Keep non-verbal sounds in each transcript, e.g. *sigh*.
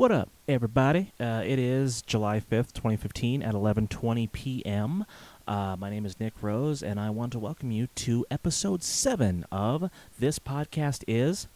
What up, everybody? Uh, it is July 5th, 2015 at 11:20 p.m. Uh, my name is Nick Rose, and I want to welcome you to episode 7 of This Podcast is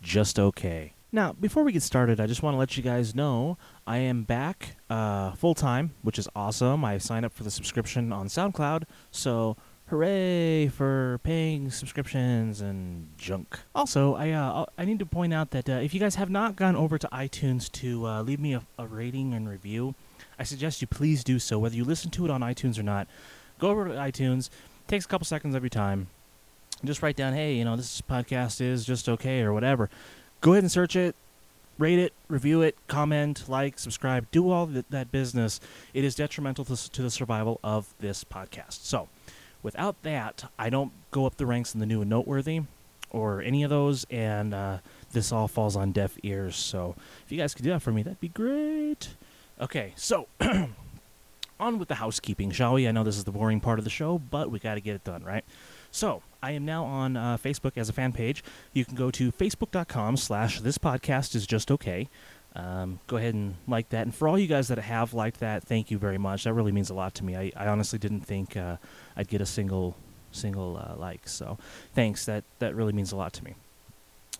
Just Okay. Now, before we get started, I just want to let you guys know I am back uh, full time, which is awesome. I signed up for the subscription on SoundCloud, so hooray for paying subscriptions and junk. Also, I uh, I need to point out that uh, if you guys have not gone over to iTunes to uh, leave me a, a rating and review, I suggest you please do so. Whether you listen to it on iTunes or not, go over to iTunes. Takes a couple seconds of your time. Just write down, hey, you know, this podcast is just okay or whatever. Go ahead and search it, rate it, review it, comment, like, subscribe, do all that, that business. It is detrimental to, to the survival of this podcast. So, without that, I don't go up the ranks in the new and noteworthy or any of those, and uh, this all falls on deaf ears. So, if you guys could do that for me, that'd be great. Okay, so *clears throat* on with the housekeeping, shall we? I know this is the boring part of the show, but we got to get it done, right? So, I am now on uh, Facebook as a fan page. You can go to facebook.com slash this podcast is just okay. Um, go ahead and like that. And for all you guys that have liked that, thank you very much. That really means a lot to me. I, I honestly didn't think uh, I'd get a single single uh, like. So thanks. That, that really means a lot to me.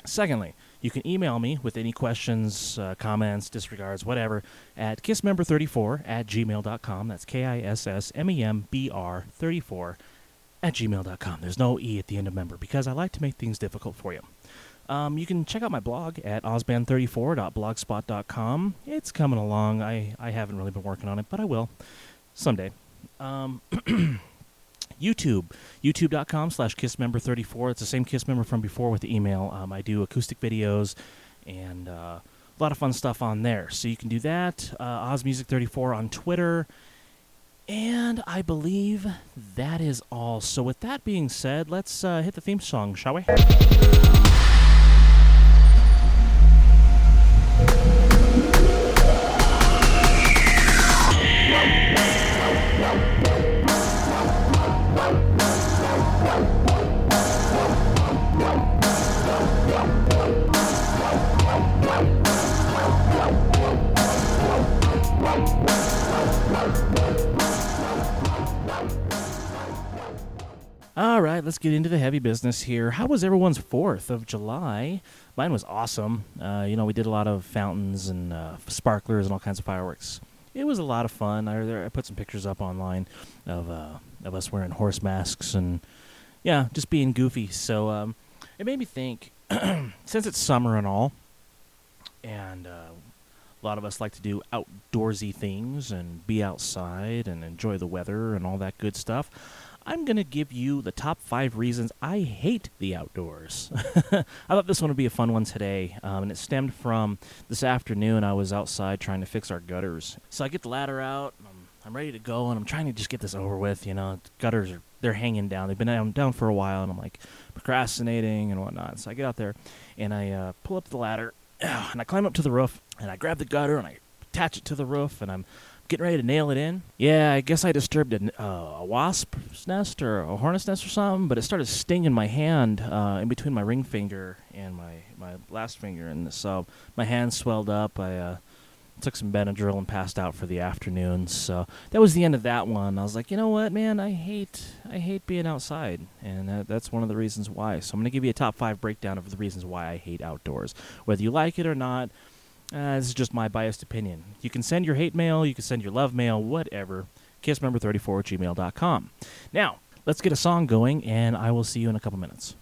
Secondly, you can email me with any questions, uh, comments, disregards, whatever, at kissmember34 at gmail.com. That's K I S S M E M B R 34 at gmail.com. There's no E at the end of member because I like to make things difficult for you. Um, you can check out my blog at osband34.blogspot.com. It's coming along. I, I haven't really been working on it, but I will someday. Um, *clears throat* YouTube, youtube.com slash kissmember34. It's the same kiss member from before with the email. Um, I do acoustic videos and uh, a lot of fun stuff on there. So you can do that. Uh, OzMusic34 on Twitter. And I believe that is all. So, with that being said, let's uh, hit the theme song, shall we? Get into the heavy business here. How was everyone's 4th of July? Mine was awesome. Uh, you know, we did a lot of fountains and uh, sparklers and all kinds of fireworks. It was a lot of fun. I, I put some pictures up online of, uh, of us wearing horse masks and, yeah, just being goofy. So um, it made me think, *clears throat* since it's summer and all, and uh, a lot of us like to do outdoorsy things and be outside and enjoy the weather and all that good stuff. I'm going to give you the top five reasons I hate the outdoors. *laughs* I thought this one would be a fun one today, um, and it stemmed from this afternoon. I was outside trying to fix our gutters. So I get the ladder out, I'm, I'm, ready to go, and I'm trying to just get this over with. You know, gutters are they're hanging down. They've been down, down for a while, and I'm like procrastinating and whatnot. So I get out there, and I uh, pull up the ladder, *sighs* and I climb up to the roof, and I grab the gutter, and I attach it to the roof, and I'm getting ready to nail it in. Yeah, I guess I disturbed a, uh, a wasp's nest or a hornet's nest or something, but it started stinging my hand uh, in between my ring finger and my, my last finger. And so my hand swelled up. I uh, took some Benadryl and passed out for the afternoon. So that was the end of that one. I was like, you know what, man, I hate I hate being outside, and that, that's one of the reasons why. So I'm going to give you a top five breakdown of the reasons why I hate outdoors, whether you like it or not. Uh, this is just my biased opinion. You can send your hate mail, you can send your love mail, whatever. Kissmember34 at gmail.com. Now, let's get a song going, and I will see you in a couple minutes.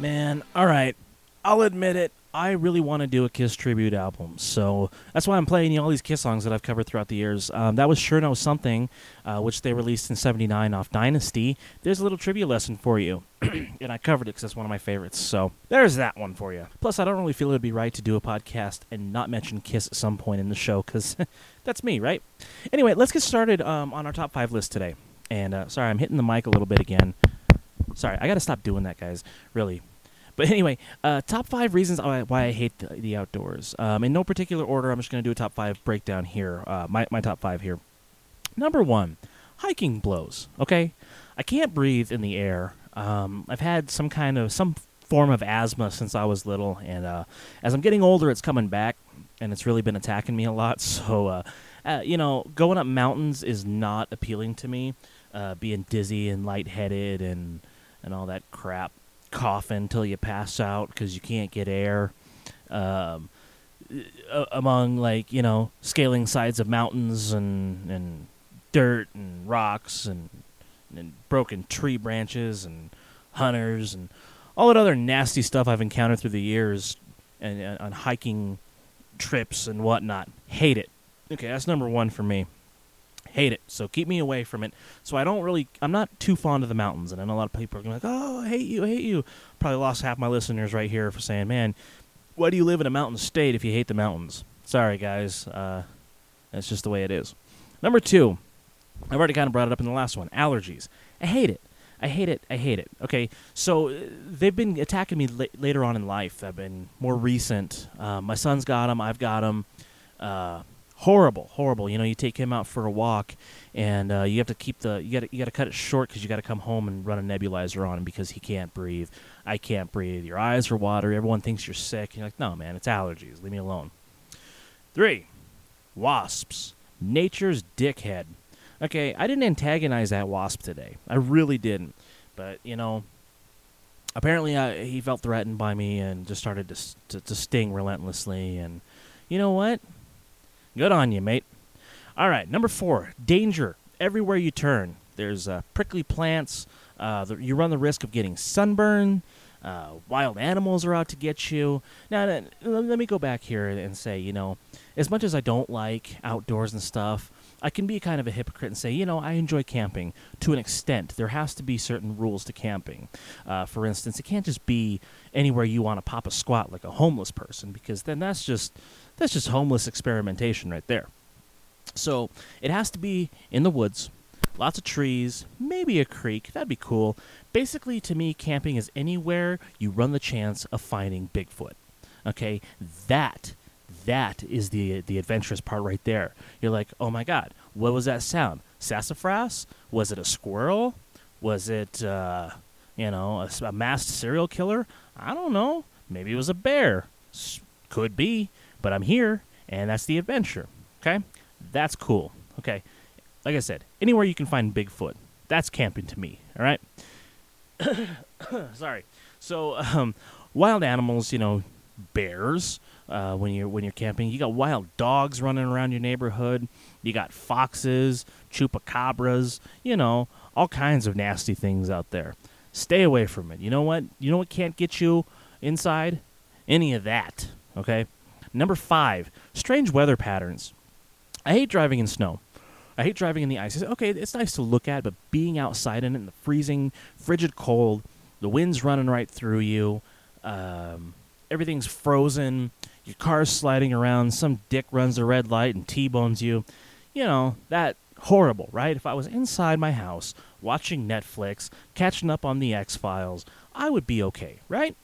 Man, all right. I'll admit it. I really want to do a Kiss tribute album, so that's why I'm playing you all these Kiss songs that I've covered throughout the years. Um, that was Sure Know Something, uh, which they released in '79 off Dynasty. There's a little trivia lesson for you, *clears throat* and I covered it because it's one of my favorites. So there's that one for you. Plus, I don't really feel it would be right to do a podcast and not mention Kiss at some point in the show because *laughs* that's me, right? Anyway, let's get started um, on our top five list today. And uh, sorry, I'm hitting the mic a little bit again. Sorry, I got to stop doing that, guys. Really. But anyway, uh, top five reasons why, why I hate the, the outdoors. Um, in no particular order, I'm just going to do a top five breakdown here. Uh, my, my top five here. Number one, hiking blows. Okay, I can't breathe in the air. Um, I've had some kind of some form of asthma since I was little, and uh, as I'm getting older, it's coming back, and it's really been attacking me a lot. *laughs* So, uh, uh, you know, going up mountains is not appealing to me. Uh, being dizzy and lightheaded and and all that crap, coughing till you pass out because you can't get air. Um, among like you know scaling sides of mountains and and dirt and rocks and and broken tree branches and hunters and all that other nasty stuff I've encountered through the years and, and on hiking trips and whatnot. Hate it. Okay, that's number one for me. Hate it. So keep me away from it. So I don't really. I'm not too fond of the mountains, and I know a lot of people are going like, "Oh, I hate you, I hate you." Probably lost half my listeners right here for saying, "Man, why do you live in a mountain state if you hate the mountains?" Sorry, guys. Uh, that's just the way it is. Number two, I've already kind of brought it up in the last one. Allergies. I hate it. I hate it. I hate it. Okay, so uh, they've been attacking me la- later on in life. They've been more recent. Uh, my son's got them. I've got them. Uh, horrible, horrible. You know, you take him out for a walk, and uh, you have to keep the you got you got to cut it short because you got to come home and run a nebulizer on him because he can't breathe. I can't breathe. Your eyes are watery. Everyone thinks you're sick. You're like, no, man, it's allergies. Leave me alone. Three, wasps. Nature's dickhead. Okay, I didn't antagonize that wasp today. I really didn't. But you know, apparently I, he felt threatened by me and just started to, to to sting relentlessly. And you know what? Good on you, mate. All right, number four, danger. Everywhere you turn, there's uh, prickly plants. Uh, the, you run the risk of getting sunburn. Uh, wild animals are out to get you. Now, let me go back here and say, you know, as much as I don't like outdoors and stuff, I can be kind of a hypocrite and say, you know, I enjoy camping to an extent. There has to be certain rules to camping. Uh, for instance, it can't just be anywhere you want to pop a squat like a homeless person, because then that's just that's just homeless experimentation right there. So it has to be in the woods, lots of trees, maybe a creek. That'd be cool. Basically, to me, camping is anywhere you run the chance of finding Bigfoot. Okay, that that is the the adventurous part right there. You're like, oh my god, what was that sound? Sassafras? Was it a squirrel? Was it uh, you know a, a masked serial killer? I don't know. Maybe it was a bear. Could be, but I'm here, and that's the adventure. Okay, that's cool. Okay, like I said, anywhere you can find Bigfoot, that's camping to me. All right. *coughs* Sorry. So, *laughs* um, wild animals, you know, bears. Uh, when you're when you're camping, you got wild dogs running around your neighborhood. You got foxes, chupacabras. You know, all kinds of nasty things out there. Stay away from it. You know what? You know what can't get you inside? Any of that. Okay. Number five, strange weather patterns. I hate driving in snow. I hate driving in the ice. Okay, it's nice to look at, but being outside in it in the freezing, frigid cold, the wind's running right through you, um, everything's frozen. Your car's sliding around, some dick runs a red light and T-bones you. You know, that horrible, right? If I was inside my house watching Netflix, catching up on the X-Files, I would be okay, right?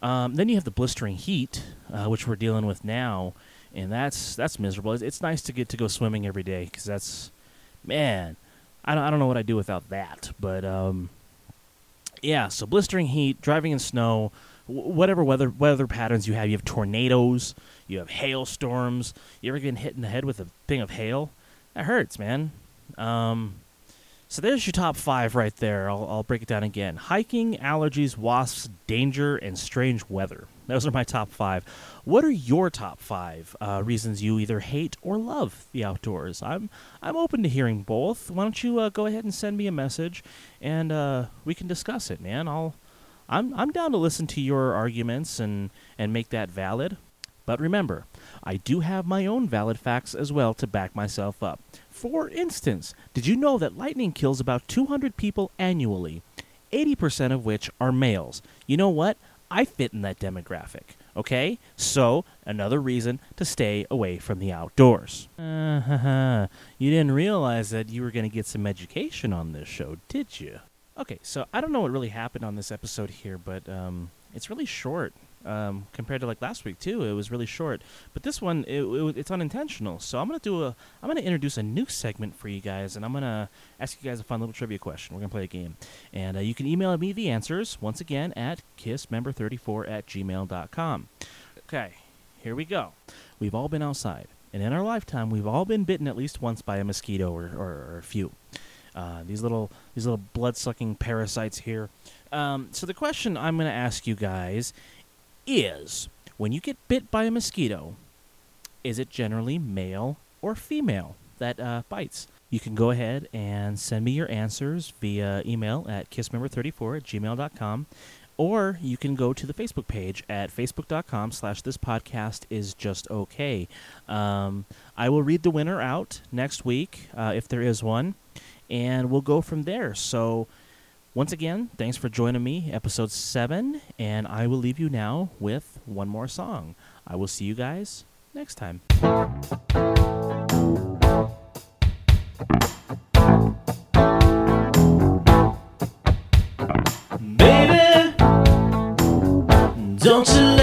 Um, then you have the blistering heat, uh, which we're dealing with now, and that's that's miserable. It's, it's nice to get to go swimming every day because that's, man, I don't, I don't know what I'd do without that. But um, yeah, so blistering heat, driving in snow, whatever weather weather patterns you have. You have tornadoes, you have hailstorms. You ever been hit in the head with a thing of hail? That hurts, man. Um, so there's your top five right there. I'll, I'll break it down again. Hiking, allergies, wasps, danger, and strange weather. Those are my top five. What are your top five uh, reasons you either hate or love the outdoors? I'm I'm open to hearing both. Why don't you uh, go ahead and send me a message, and uh, we can discuss it, man. I'll I'm I'm down to listen to your arguments and and make that valid. But remember, I do have my own valid facts as well to back myself up. For instance, did you know that lightning kills about 200 people annually, 80% of which are males? You know what? I fit in that demographic. Okay? So, another reason to stay away from the outdoors. Uh, you didn't realize that you were going to get some education on this show, did you? Okay, so I don't know what really happened on this episode here, but um, it's really short um, compared to like last week too. It was really short, but this one it, it, it's unintentional. So I'm gonna do a I'm gonna introduce a new segment for you guys, and I'm gonna ask you guys a fun little trivia question. We're gonna play a game, and uh, you can email me the answers once again at kissmember34 at gmail.com. Okay, here we go. We've all been outside, and in our lifetime, we've all been bitten at least once by a mosquito or, or, or a few. Uh, these little these little blood sucking parasites here. Um, so the question I'm going to ask you guys is: When you get bit by a mosquito, is it generally male or female that uh, bites? You can go ahead and send me your answers via email at kissmember34 at gmail.com, or you can go to the Facebook page at facebook.com slash this podcast is just okay. Um, I will read the winner out next week, uh, if there is one, and we'll go from there. So, once again, thanks for joining me, episode 7, and I will leave you now with one more song. I will see you guys next time. Baby, don't you